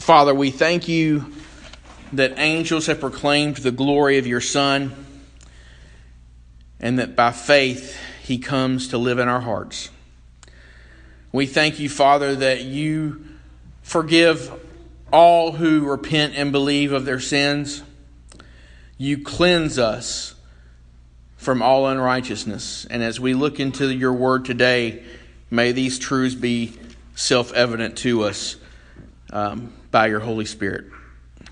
Father, we thank you that angels have proclaimed the glory of your Son, and that by faith he comes to live in our hearts. We thank you, Father, that you forgive all who repent and believe of their sins. You cleanse us from all unrighteousness. And as we look into your word today, may these truths be self evident to us um, by your Holy Spirit.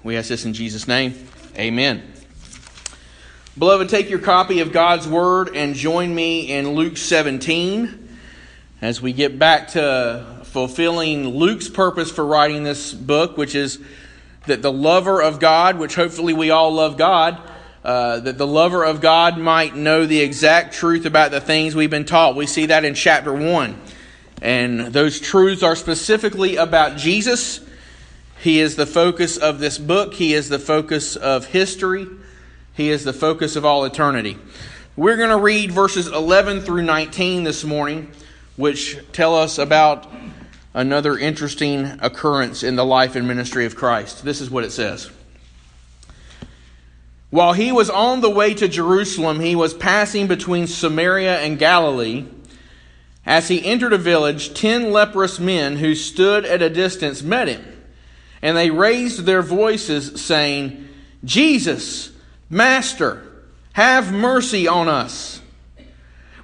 We ask this in Jesus' name. Amen. Beloved, take your copy of God's Word and join me in Luke 17 as we get back to fulfilling Luke's purpose for writing this book, which is that the lover of God, which hopefully we all love God, uh, that the lover of God might know the exact truth about the things we've been taught. We see that in chapter 1. And those truths are specifically about Jesus he is the focus of this book. He is the focus of history. He is the focus of all eternity. We're going to read verses 11 through 19 this morning, which tell us about another interesting occurrence in the life and ministry of Christ. This is what it says. While he was on the way to Jerusalem, he was passing between Samaria and Galilee. As he entered a village, ten leprous men who stood at a distance met him. And they raised their voices, saying, Jesus, Master, have mercy on us.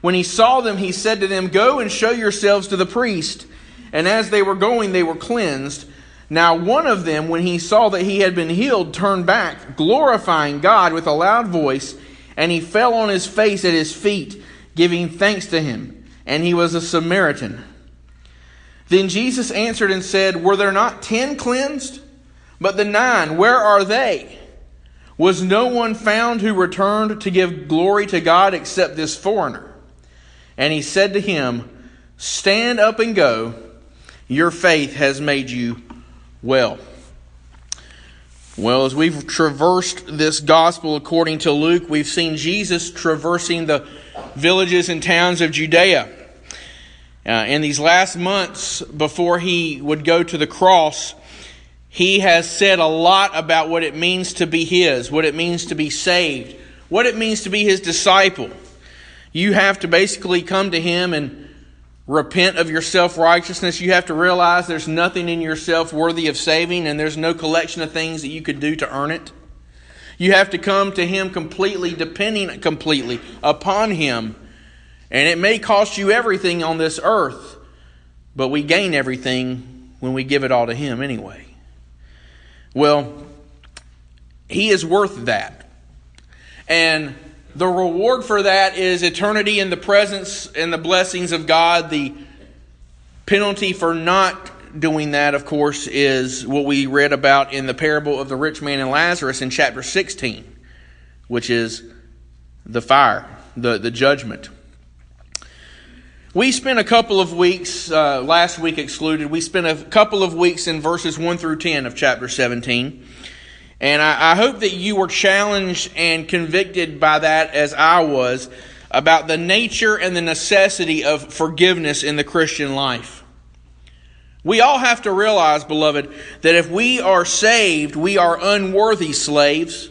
When he saw them, he said to them, Go and show yourselves to the priest. And as they were going, they were cleansed. Now, one of them, when he saw that he had been healed, turned back, glorifying God with a loud voice, and he fell on his face at his feet, giving thanks to him. And he was a Samaritan. Then Jesus answered and said, Were there not ten cleansed? But the nine, where are they? Was no one found who returned to give glory to God except this foreigner? And he said to him, Stand up and go. Your faith has made you well. Well, as we've traversed this gospel according to Luke, we've seen Jesus traversing the villages and towns of Judea. Uh, in these last months before he would go to the cross, he has said a lot about what it means to be his, what it means to be saved, what it means to be his disciple. You have to basically come to him and repent of your self righteousness. You have to realize there's nothing in yourself worthy of saving, and there's no collection of things that you could do to earn it. You have to come to him completely, depending completely upon him and it may cost you everything on this earth, but we gain everything when we give it all to Him anyway. Well, He is worth that. And the reward for that is eternity in the presence and the blessings of God. The penalty for not doing that, of course, is what we read about in the parable of the rich man and Lazarus in chapter 16, which is the fire, the, the judgment. We spent a couple of weeks, uh, last week excluded, we spent a couple of weeks in verses 1 through 10 of chapter 17. And I, I hope that you were challenged and convicted by that as I was about the nature and the necessity of forgiveness in the Christian life. We all have to realize, beloved, that if we are saved, we are unworthy slaves.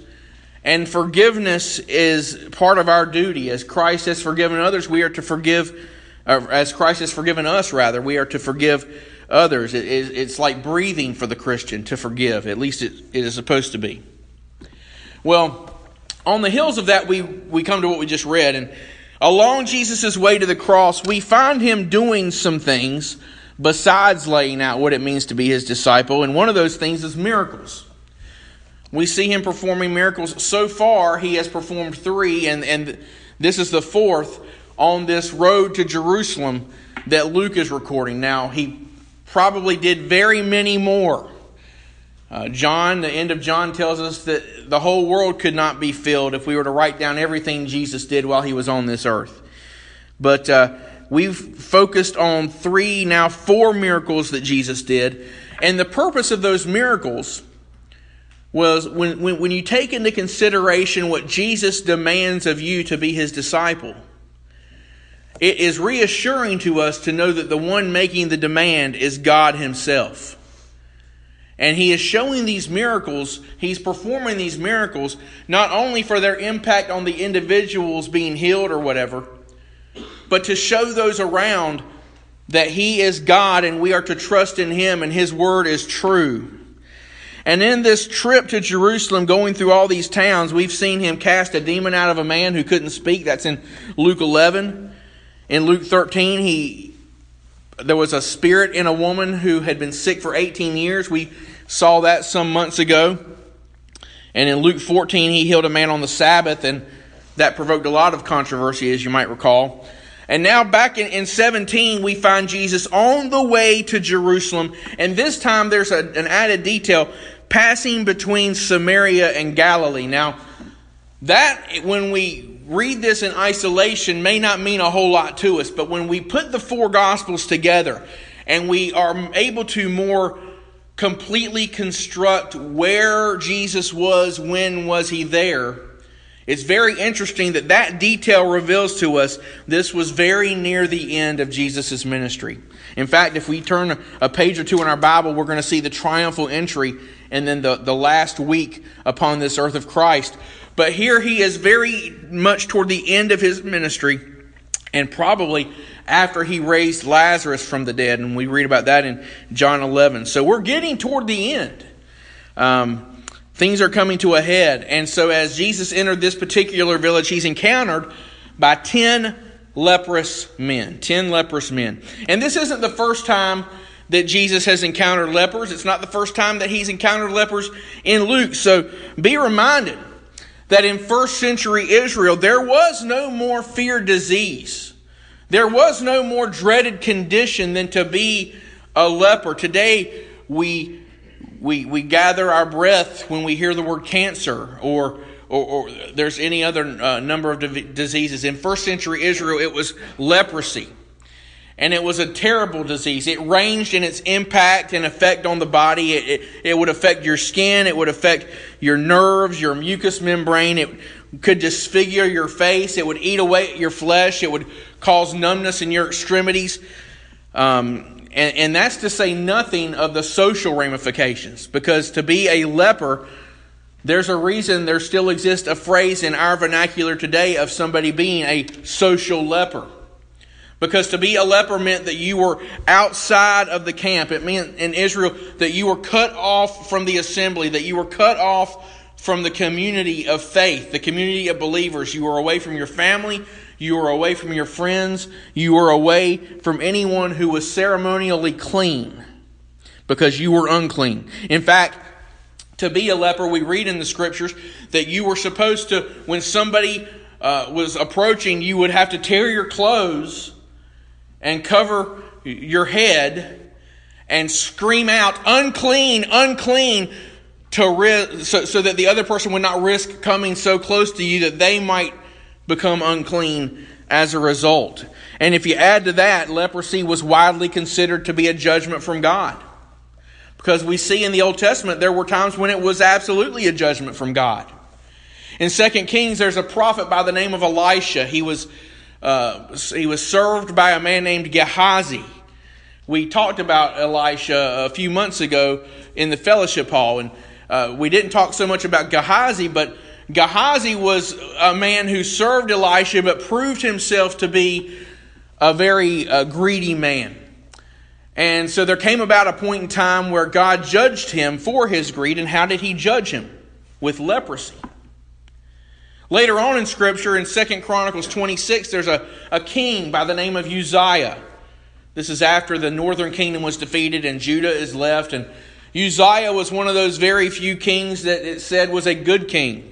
And forgiveness is part of our duty. As Christ has forgiven others, we are to forgive as Christ has forgiven us, rather, we are to forgive others. It, it, it's like breathing for the Christian to forgive. At least it, it is supposed to be. Well, on the heels of that, we, we come to what we just read. And along Jesus' way to the cross, we find him doing some things besides laying out what it means to be his disciple. And one of those things is miracles. We see him performing miracles. So far, he has performed three, and, and this is the fourth on this road to Jerusalem that Luke is recording. Now, he probably did very many more. Uh, John, the end of John tells us that the whole world could not be filled if we were to write down everything Jesus did while he was on this earth. But uh, we've focused on three, now four miracles that Jesus did. And the purpose of those miracles was when, when, when you take into consideration what Jesus demands of you to be his disciple it is reassuring to us to know that the one making the demand is God Himself. And he is showing these miracles, he's performing these miracles, not only for their impact on the individuals being healed or whatever, but to show those around that he is God and we are to trust in him and his word is true. And in this trip to Jerusalem, going through all these towns, we've seen him cast a demon out of a man who couldn't speak. That's in Luke 11. In Luke 13, he there was a spirit in a woman who had been sick for 18 years. We saw that some months ago. And in Luke 14, he healed a man on the Sabbath, and that provoked a lot of controversy, as you might recall. And now, back in, in 17, we find Jesus on the way to Jerusalem. And this time, there's a, an added detail passing between Samaria and Galilee. Now, that, when we read this in isolation may not mean a whole lot to us, but when we put the four Gospels together and we are able to more completely construct where Jesus was, when was he there, it's very interesting that that detail reveals to us this was very near the end of Jesus' ministry. In fact, if we turn a page or two in our Bible, we're going to see the triumphal entry and then the, the last week upon this earth of Christ. But here he is very much toward the end of his ministry and probably after he raised Lazarus from the dead. And we read about that in John 11. So we're getting toward the end. Um, things are coming to a head. And so as Jesus entered this particular village, he's encountered by 10 leprous men. 10 leprous men. And this isn't the first time that Jesus has encountered lepers. It's not the first time that he's encountered lepers in Luke. So be reminded that in first century Israel, there was no more feared disease. There was no more dreaded condition than to be a leper. Today, we, we, we gather our breath when we hear the word cancer or, or, or there's any other uh, number of diseases. In first century Israel, it was leprosy and it was a terrible disease. It ranged in its impact and effect on the body. It, it, it, would affect your skin, it would affect your nerves, your mucous membrane. It could disfigure your face, it would eat away at your flesh, it would cause numbness in your extremities. Um, and, and that's to say nothing of the social ramifications, because to be a leper, there's a reason there still exists a phrase in our vernacular today of somebody being a social leper. Because to be a leper meant that you were outside of the camp. It meant in Israel that you were cut off from the assembly, that you were cut off from the community of faith, the community of believers. You were away from your family, you were away from your friends, you were away from anyone who was ceremonially clean because you were unclean. In fact, to be a leper, we read in the scriptures that you were supposed to, when somebody uh, was approaching, you would have to tear your clothes and cover your head and scream out, unclean, unclean, to risk, so, so that the other person would not risk coming so close to you that they might become unclean as a result. And if you add to that, leprosy was widely considered to be a judgment from God. Because we see in the Old Testament there were times when it was absolutely a judgment from God. In 2 Kings, there's a prophet by the name of Elisha. He was uh, he was served by a man named Gehazi. We talked about Elisha a few months ago in the fellowship hall, and uh, we didn't talk so much about Gehazi, but Gehazi was a man who served Elisha but proved himself to be a very uh, greedy man. And so there came about a point in time where God judged him for his greed. And how did he judge him? With leprosy. Later on in Scripture, in 2 Chronicles 26, there's a, a king by the name of Uzziah. This is after the northern kingdom was defeated and Judah is left. And Uzziah was one of those very few kings that it said was a good king.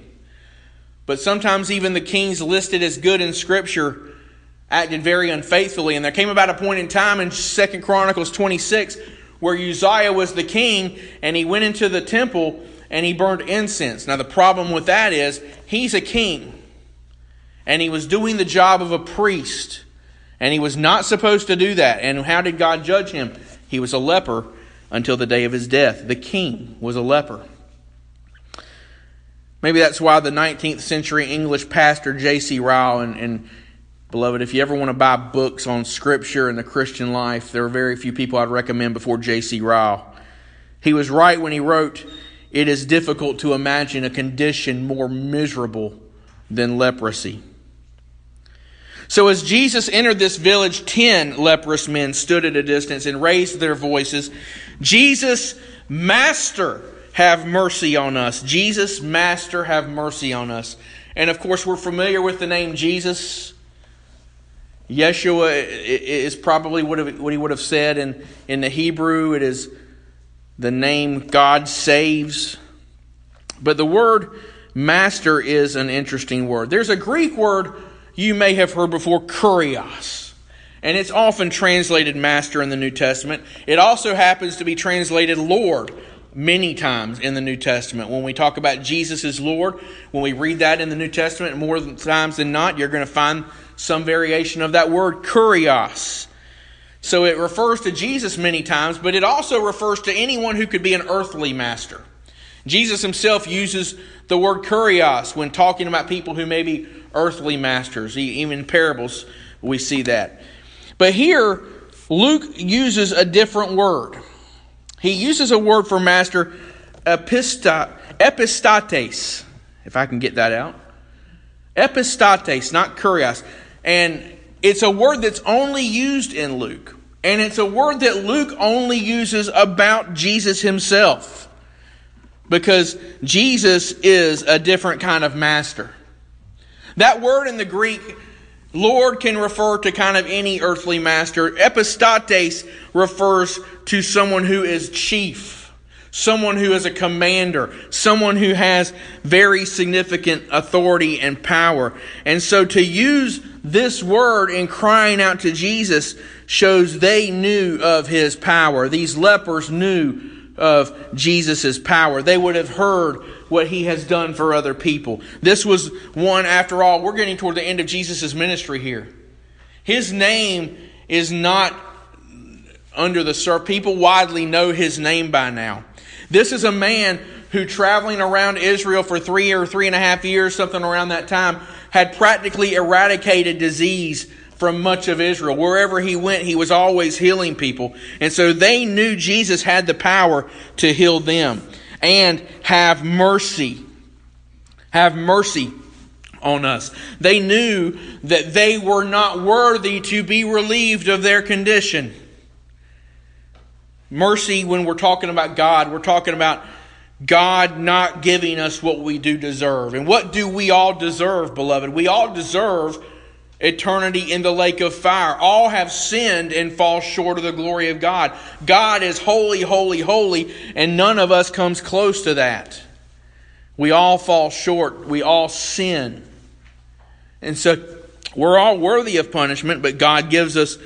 But sometimes even the kings listed as good in Scripture acted very unfaithfully. And there came about a point in time in 2 Chronicles 26 where Uzziah was the king and he went into the temple and he burned incense. Now, the problem with that is he's a king and he was doing the job of a priest and he was not supposed to do that. And how did God judge him? He was a leper until the day of his death. The king was a leper. Maybe that's why the 19th century English pastor J.C. Ryle, and, and beloved, if you ever want to buy books on Scripture and the Christian life, there are very few people I'd recommend before J.C. Ryle. He was right when he wrote, It is difficult to imagine a condition more miserable than leprosy. So as Jesus entered this village, ten leprous men stood at a distance and raised their voices, Jesus, Master, have mercy on us. Jesus, Master, have mercy on us. And of course, we're familiar with the name Jesus. Yeshua is probably what he would have said in, in the Hebrew. It is the name God saves. But the word master is an interesting word. There's a Greek word you may have heard before, kurios. And it's often translated master in the New Testament. It also happens to be translated Lord many times in the New Testament. When we talk about Jesus as Lord, when we read that in the New Testament, more times than not, you're going to find some variation of that word, kurios. So it refers to Jesus many times, but it also refers to anyone who could be an earthly master. Jesus himself uses the word kurios when talking about people who may be earthly masters. Even in parables, we see that. But here, Luke uses a different word. He uses a word for master, epista, epistates, if I can get that out. Epistates, not kurios. And it's a word that's only used in Luke. And it's a word that Luke only uses about Jesus himself. Because Jesus is a different kind of master. That word in the Greek, Lord, can refer to kind of any earthly master. Epistates refers to someone who is chief, someone who is a commander, someone who has very significant authority and power. And so to use this word in crying out to Jesus shows they knew of his power. These lepers knew of Jesus' power. They would have heard what he has done for other people. This was one, after all, we're getting toward the end of Jesus' ministry here. His name is not under the surface. People widely know his name by now. This is a man who, traveling around Israel for three or three and a half years, something around that time, had practically eradicated disease from much of Israel. Wherever he went, he was always healing people. And so they knew Jesus had the power to heal them and have mercy. Have mercy on us. They knew that they were not worthy to be relieved of their condition. Mercy, when we're talking about God, we're talking about God not giving us what we do deserve. And what do we all deserve, beloved? We all deserve eternity in the lake of fire. All have sinned and fall short of the glory of God. God is holy, holy, holy, and none of us comes close to that. We all fall short. We all sin. And so we're all worthy of punishment, but God gives us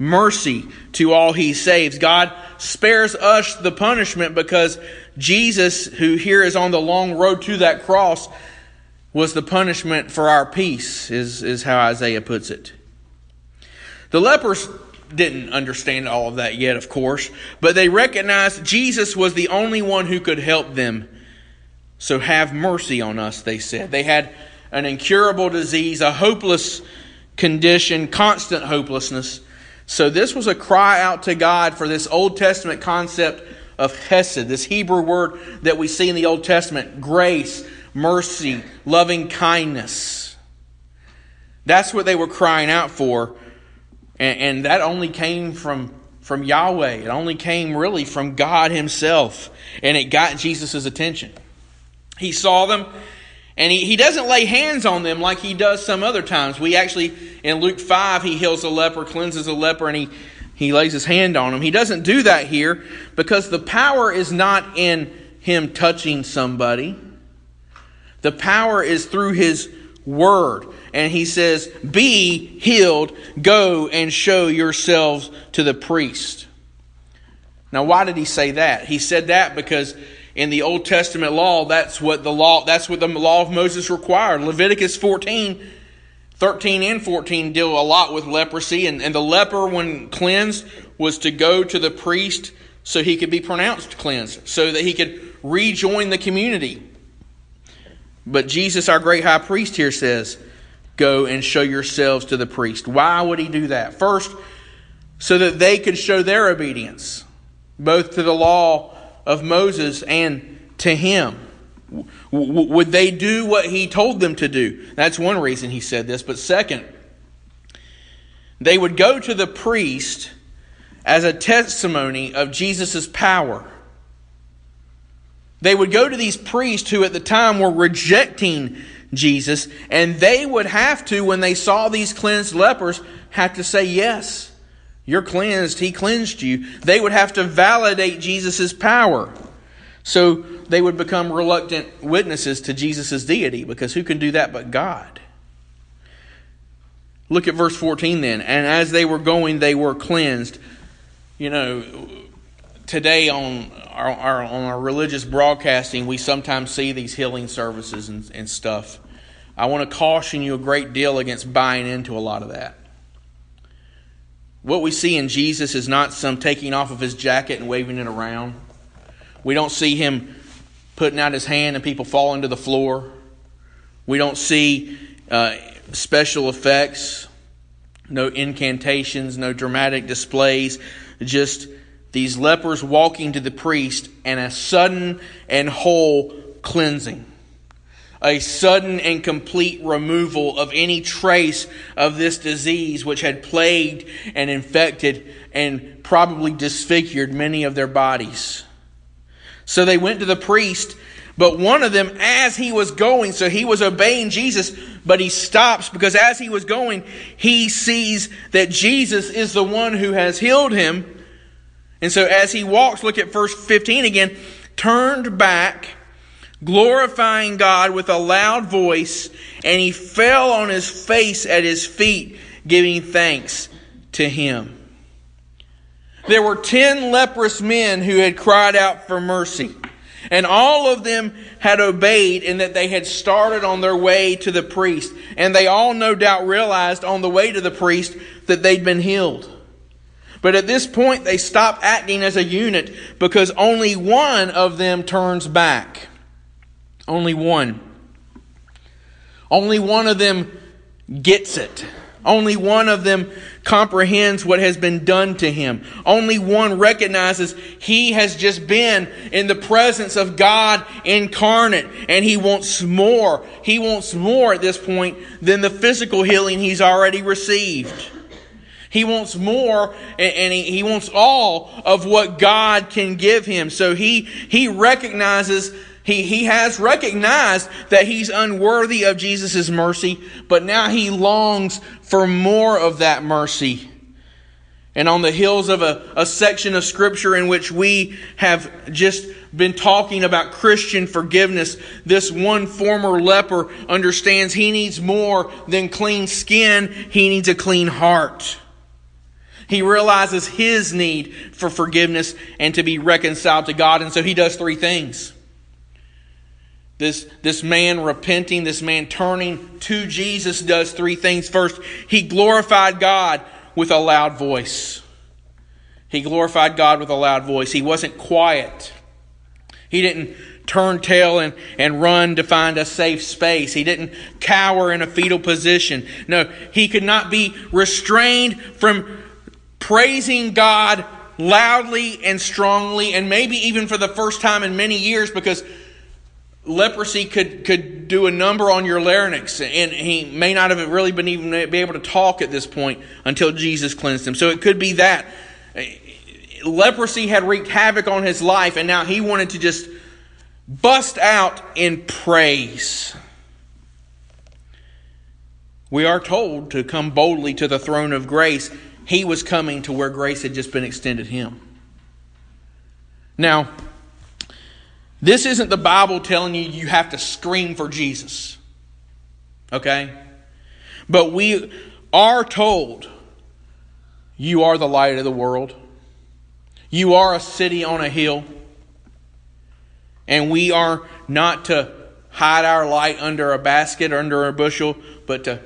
mercy to all he saves. God spares us the punishment because Jesus, who here is on the long road to that cross, was the punishment for our peace, is, is how Isaiah puts it. The lepers didn't understand all of that yet, of course, but they recognized Jesus was the only one who could help them. So have mercy on us, they said. They had an incurable disease, a hopeless condition, constant hopelessness. So this was a cry out to God for this Old Testament concept of hesed, this Hebrew word that we see in the Old Testament, grace, mercy, loving kindness. That's what they were crying out for. And, and that only came from, from Yahweh. It only came really from God Himself. And it got Jesus' attention. He saw them and he, he doesn't lay hands on them like he does some other times. We actually, in Luke 5, he heals a leper, cleanses a leper, and he, he lays his hand on him. He doesn't do that here because the power is not in him touching somebody. The power is through his word. And he says, Be healed, go and show yourselves to the priest. Now, why did he say that? He said that because in the Old Testament law, that's what the law, that's what the law of Moses required. Leviticus 14, 13 and 14 deal a lot with leprosy, and, and the leper, when cleansed, was to go to the priest so he could be pronounced cleansed, so that he could rejoin the community. But Jesus, our great high priest, here says, Go and show yourselves to the priest. Why would he do that? First, so that they could show their obedience, both to the law of Moses and to him? would they do what he told them to do? That's one reason he said this. But second, they would go to the priest as a testimony of Jesus' power. They would go to these priests who at the time were rejecting Jesus, and they would have to, when they saw these cleansed lepers, have to say, Yes, you're cleansed. He cleansed you. They would have to validate Jesus' power. So they would become reluctant witnesses to Jesus' deity, because who can do that but God? Look at verse 14 then. And as they were going, they were cleansed. You know, today on our, our, on our religious broadcasting, we sometimes see these healing services and, and stuff. I want to caution you a great deal against buying into a lot of that. What we see in Jesus is not some taking off of his jacket and waving it around. We don't see him putting out his hand and people falling to the floor. We don't see uh, special effects, no incantations, no dramatic displays, just these lepers walking to the priest and a sudden and whole cleansing. A sudden and complete removal of any trace of this disease which had plagued and infected and probably disfigured many of their bodies. So they went to the priest, but one of them, as he was going, so he was obeying Jesus, but he stops because as he was going, he sees that Jesus is the one who has healed him and so as he walks, look at verse 15 again, turned back, glorifying God with a loud voice, and he fell on his face at his feet, giving thanks to him. There were ten leprous men who had cried out for mercy. And all of them had obeyed in that they had started on their way to the priest. And they all no doubt realized on the way to the priest that they'd been healed. But at this point, they stop acting as a unit because only one of them turns back. Only one. Only one of them gets it. Only one of them comprehends what has been done to him. Only one recognizes he has just been in the presence of God incarnate and he wants more. He wants more at this point than the physical healing he's already received. He wants more and he, wants all of what God can give him. So he, he recognizes he, he has recognized that he's unworthy of Jesus' mercy, but now he longs for more of that mercy. And on the heels of a, a section of scripture in which we have just been talking about Christian forgiveness, this one former leper understands he needs more than clean skin, he needs a clean heart. He realizes his need for forgiveness and to be reconciled to God. And so he does three things. This, this man repenting, this man turning to Jesus does three things. First, he glorified God with a loud voice. He glorified God with a loud voice. He wasn't quiet. He didn't turn tail and, and run to find a safe space. He didn't cower in a fetal position. No, he could not be restrained from praising God loudly and strongly, and maybe even for the first time in many years, because leprosy could, could do a number on your larynx, and he may not have really been even be able to talk at this point until Jesus cleansed him. So it could be that. Leprosy had wreaked havoc on his life, and now he wanted to just bust out in praise. We are told to come boldly to the throne of grace he was coming to where grace had just been extended him. Now, this isn't the Bible telling you you have to scream for Jesus. Okay? But we are told you are the light of the world. You are a city on a hill. And we are not to hide our light under a basket or under a bushel, but to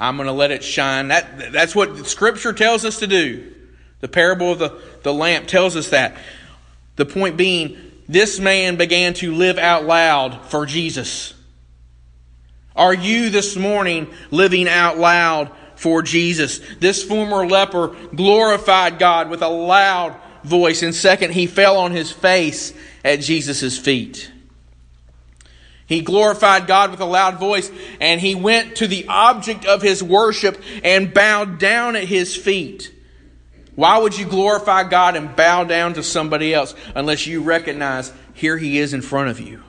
I'm going to let it shine. That, that's what Scripture tells us to do. The parable of the, the lamp tells us that. The point being, this man began to live out loud for Jesus. Are you this morning living out loud for Jesus? This former leper glorified God with a loud voice. And second, he fell on his face at Jesus' feet. He glorified God with a loud voice, and he went to the object of his worship and bowed down at his feet. Why would you glorify God and bow down to somebody else unless you recognize here he is in front of you?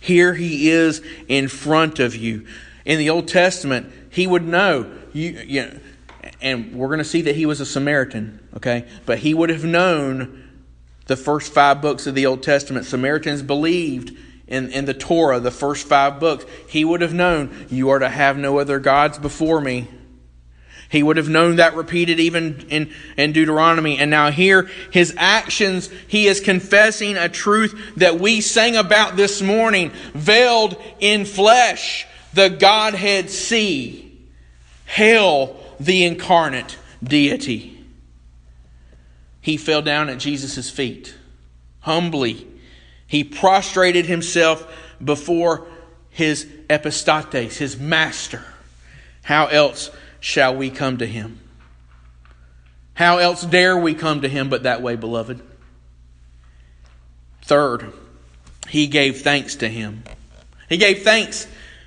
Here he is in front of you. In the Old Testament, he would know you, you know, and we're going to see that he was a Samaritan, okay? But he would have known the first five books of the Old Testament. Samaritans believed in, in the Torah, the first five books, he would have known, You are to have no other gods before me. He would have known that repeated even in, in Deuteronomy. And now, here, his actions, he is confessing a truth that we sang about this morning, veiled in flesh, the Godhead see, hail the incarnate deity. He fell down at Jesus' feet, humbly he prostrated himself before his epistates, his master. How else shall we come to him? How else dare we come to him but that way, beloved? Third, he gave thanks to him. He gave thanks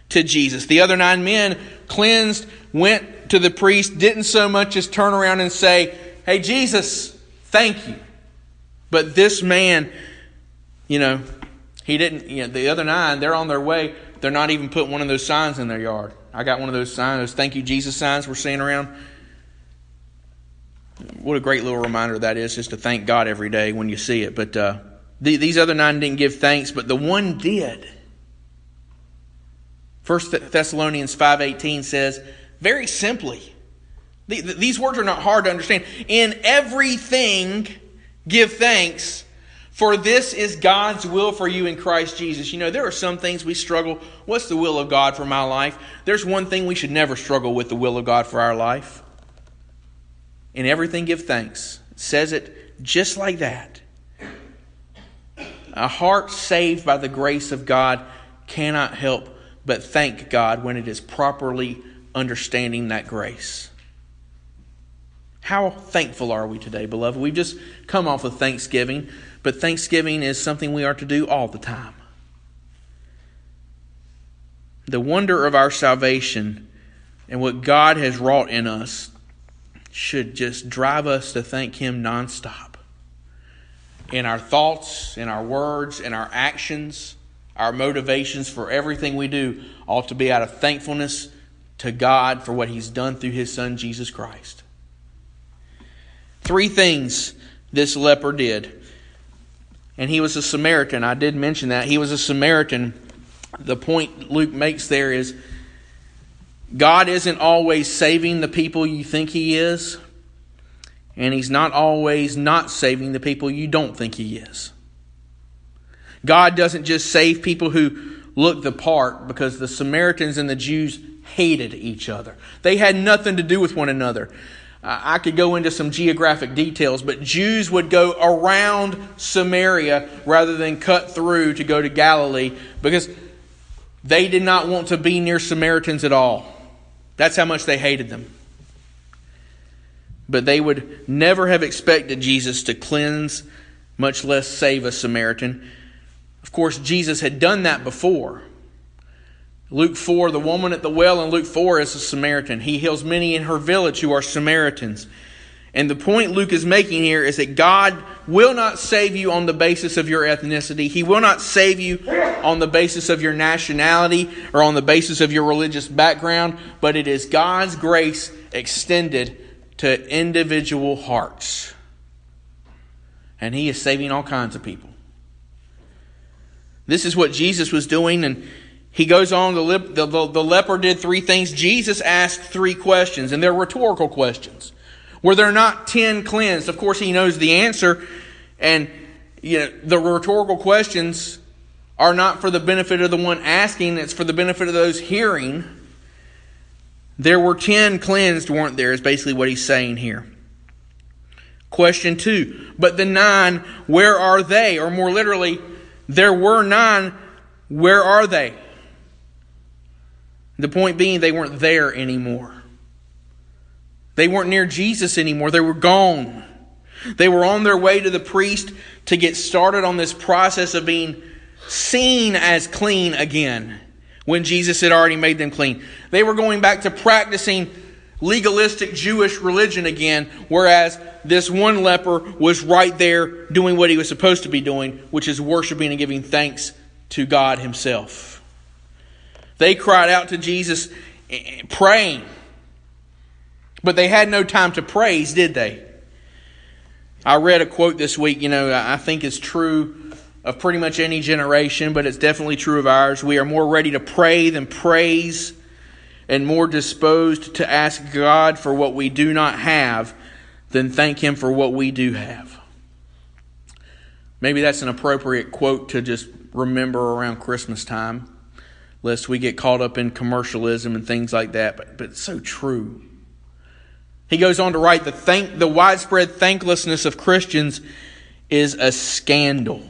to Jesus. The other nine men cleansed, went to the priest, didn't so much as turn around and say, Hey, Jesus, thank you. But this man you know, he didn't, you know, the other nine, they're on their way. They're not even putting one of those signs in their yard. I got one of those signs, those thank you Jesus signs we're seeing around. What a great little reminder that is, just to thank God every day when you see it. But uh, the, these other nine didn't give thanks, but the one did. First Thessalonians 5.18 says, very simply, these words are not hard to understand. In everything, give thanks, for this is God's will for you in Christ Jesus. You know, there are some things we struggle. What's the will of God for my life? There's one thing we should never struggle with the will of God for our life. In everything, give thanks. It says it just like that. A heart saved by the grace of God cannot help but thank God when it is properly understanding that grace. How thankful are we today, beloved? We've just come off of Thanksgiving. But Thanksgiving is something we are to do all the time. The wonder of our salvation and what God has wrought in us should just drive us to thank Him nonstop. In our thoughts, in our words, in our actions, our motivations for everything we do ought to be out of thankfulness to God for what He's done through His Son, Jesus Christ. Three things this leper did and he was a Samaritan. I did mention that. He was a Samaritan. The point Luke makes there is God isn't always saving the people you think He is, and He's not always not saving the people you don't think He is. God doesn't just save people who look the part because the Samaritans and the Jews hated each other. They had nothing to do with one another. Uh, I could go into some geographic details, but Jews would go around Samaria rather than cut through to go to Galilee because they did not want to be near Samaritans at all. That's how much they hated them. But they would never have expected Jesus to cleanse, much less save a Samaritan. Of course, Jesus had done that before. Luke 4, the woman at the well in Luke 4 is a Samaritan. He heals many in her village who are Samaritans. And the point Luke is making here is that God will not save you on the basis of your ethnicity. He will not save you on the basis of your nationality or on the basis of your religious background, but it is God's grace extended to individual hearts. And He is saving all kinds of people. This is what Jesus was doing, and he goes on, the, lip, the, the, the leper did three things. Jesus asked three questions, and they're rhetorical questions. Were there not ten cleansed? Of course, he knows the answer, and you know, the rhetorical questions are not for the benefit of the one asking, it's for the benefit of those hearing. There were ten cleansed, weren't there? Is basically what he's saying here. Question two. But the nine, where are they? Or more literally, there were nine, where are they? The point being, they weren't there anymore. They weren't near Jesus anymore. They were gone. They were on their way to the priest to get started on this process of being seen as clean again when Jesus had already made them clean. They were going back to practicing legalistic Jewish religion again, whereas this one leper was right there doing what he was supposed to be doing, which is worshiping and giving thanks to God Himself. They cried out to Jesus eh, praying, but they had no time to praise, did they? I read a quote this week, you know, I think is true of pretty much any generation, but it's definitely true of ours. We are more ready to pray than praise and more disposed to ask God for what we do not have than thank Him for what we do have. Maybe that's an appropriate quote to just remember around Christmas time, lest we get caught up in commercialism and things like that, but, but it's so true. He goes on to write the, thank, the widespread thanklessness of Christians is a scandal.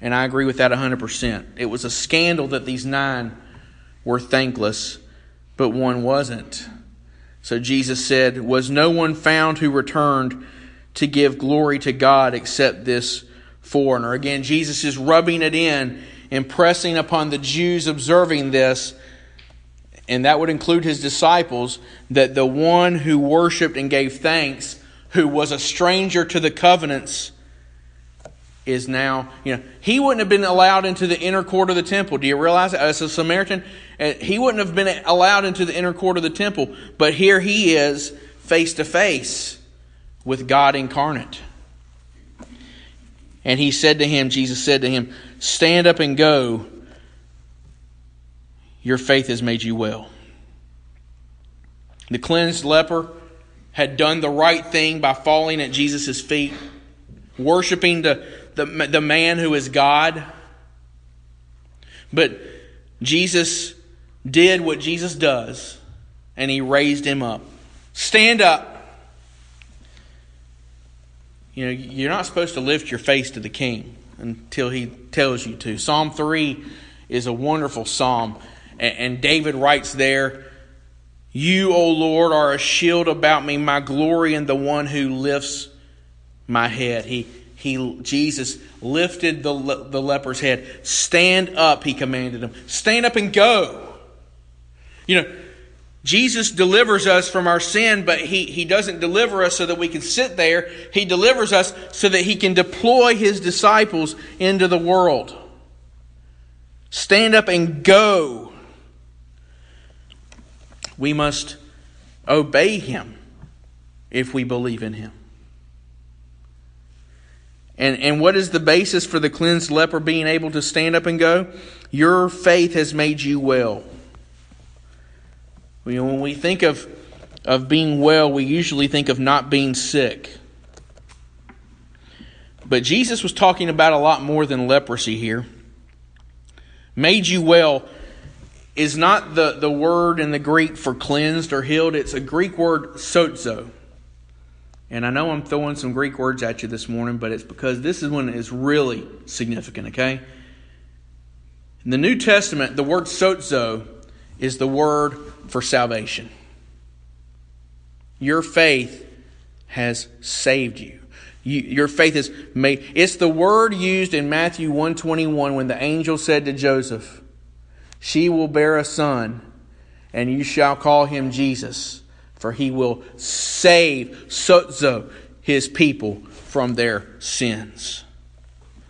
And I agree with that 100%. It was a scandal that these nine were thankless, but one wasn't. So Jesus said, Was no one found who returned to give glory to God except this foreigner? Again, Jesus is rubbing it in, impressing upon the Jews observing this, and that would include his disciples, that the one who worshiped and gave thanks, who was a stranger to the covenants, is now, you know, he wouldn't have been allowed into the inner court of the temple. Do you realize that? As a Samaritan, uh, he wouldn't have been allowed into the inner court of the temple. But here he is, face to face with God incarnate. And he said to him, Jesus said to him, Stand up and go. Your faith has made you well. The cleansed leper had done the right thing by falling at Jesus' feet, worshiping the the, the man who is God. But Jesus did what Jesus does, and he raised him up. Stand up. You know, you're not supposed to lift your face to the king until he tells you to. Psalm 3 is a wonderful psalm, and David writes there, You, O Lord, are a shield about me, my glory, and the one who lifts my head. He he, Jesus lifted the, the leper's head. Stand up, he commanded him. Stand up and go. You know, Jesus delivers us from our sin, but he, he doesn't deliver us so that we can sit there. He delivers us so that he can deploy his disciples into the world. Stand up and go. We must obey him if we believe in him. And, and what is the basis for the cleansed leper being able to stand up and go? Your faith has made you well. When we think of, of being well, we usually think of not being sick. But Jesus was talking about a lot more than leprosy here. Made you well is not the, the word in the Greek for cleansed or healed, it's a Greek word sozo. And I know I'm throwing some Greek words at you this morning, but it's because this is one is really significant, okay? In the New Testament, the word sozo is the word for salvation. Your faith has saved you. you your faith is made. It's the word used in Matthew 121 when the angel said to Joseph, She will bear a son, and you shall call him Jesus for he will save sozo, his people, from their sins.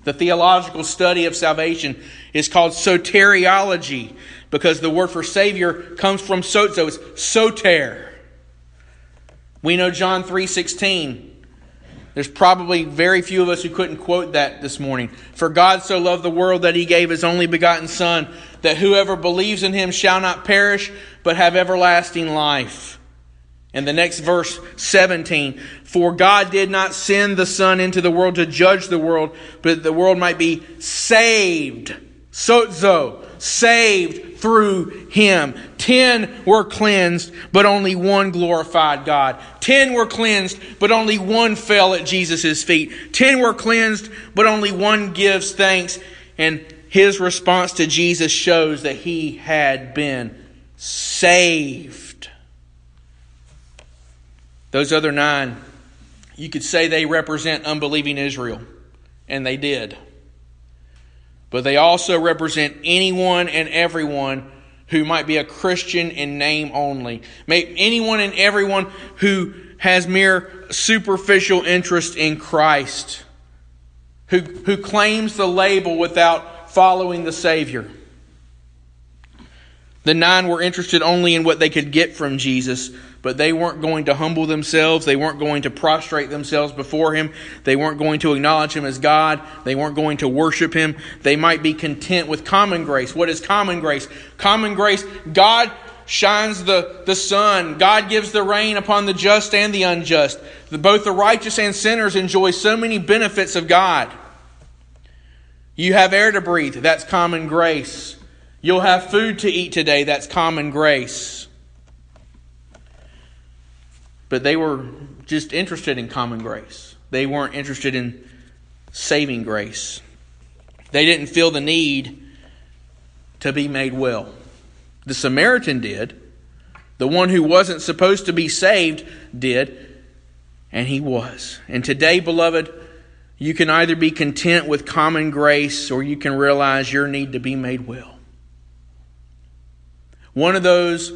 The theological study of salvation is called soteriology because the word for Savior comes from sozo. It's soter. We know John 3.16. There's probably very few of us who couldn't quote that this morning. For God so loved the world that he gave his only begotten Son, that whoever believes in him shall not perish, but have everlasting life. And the next verse 17, for God did not send the Son into the world to judge the world, but the world might be saved. Sozo, saved through him. Ten were cleansed, but only one glorified God. Ten were cleansed, but only one fell at Jesus' feet. Ten were cleansed, but only one gives thanks. And his response to Jesus shows that he had been saved. Those other nine you could say they represent unbelieving Israel, and they did. But they also represent anyone and everyone who might be a Christian in name only. May anyone and everyone who has mere superficial interest in Christ, who, who claims the label without following the Savior. The nine were interested only in what they could get from Jesus, but they weren't going to humble themselves. They weren't going to prostrate themselves before Him. They weren't going to acknowledge Him as God. They weren't going to worship Him. They might be content with common grace. What is common grace? Common grace, God shines the, the sun. God gives the rain upon the just and the unjust. The, both the righteous and sinners enjoy so many benefits of God. You have air to breathe. That's common grace. You'll have food to eat today. That's common grace. But they were just interested in common grace. They weren't interested in saving grace. They didn't feel the need to be made well. The Samaritan did. The one who wasn't supposed to be saved did. And he was. And today, beloved, you can either be content with common grace or you can realize your need to be made well. One of those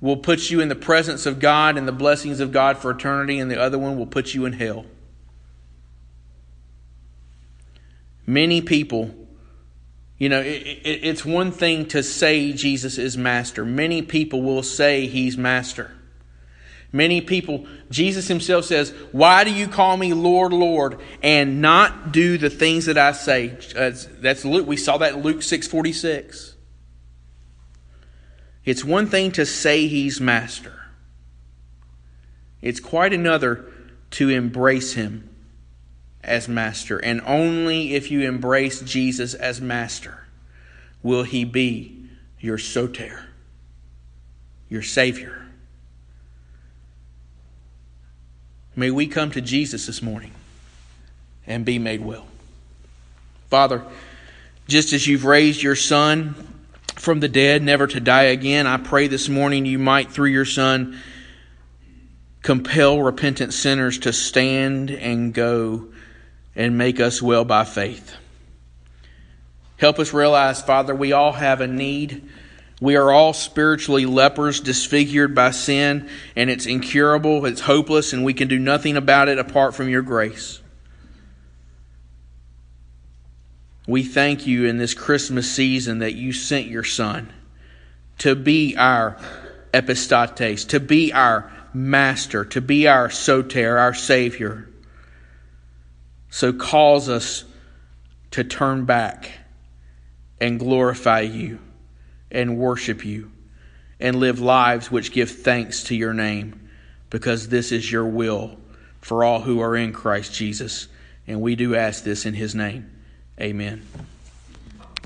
will put you in the presence of God and the blessings of God for eternity, and the other one will put you in hell. Many people, you know, it, it, it's one thing to say Jesus is master. Many people will say he's master. Many people, Jesus himself says, Why do you call me Lord, Lord, and not do the things that I say? Uh, that's Luke. We saw that in Luke 6 46. It's one thing to say he's master, it's quite another to embrace him as master. And only if you embrace Jesus as master will he be your soter, your Savior. May we come to Jesus this morning and be made well. Father, just as you've raised your Son, from the dead, never to die again. I pray this morning you might, through your Son, compel repentant sinners to stand and go and make us well by faith. Help us realize, Father, we all have a need. We are all spiritually lepers, disfigured by sin, and it's incurable, it's hopeless, and we can do nothing about it apart from your grace. We thank you in this Christmas season that you sent your Son to be our epistates, to be our master, to be our soter, our Savior. So cause us to turn back and glorify you and worship you and live lives which give thanks to your name because this is your will for all who are in Christ Jesus. And we do ask this in his name. Amen.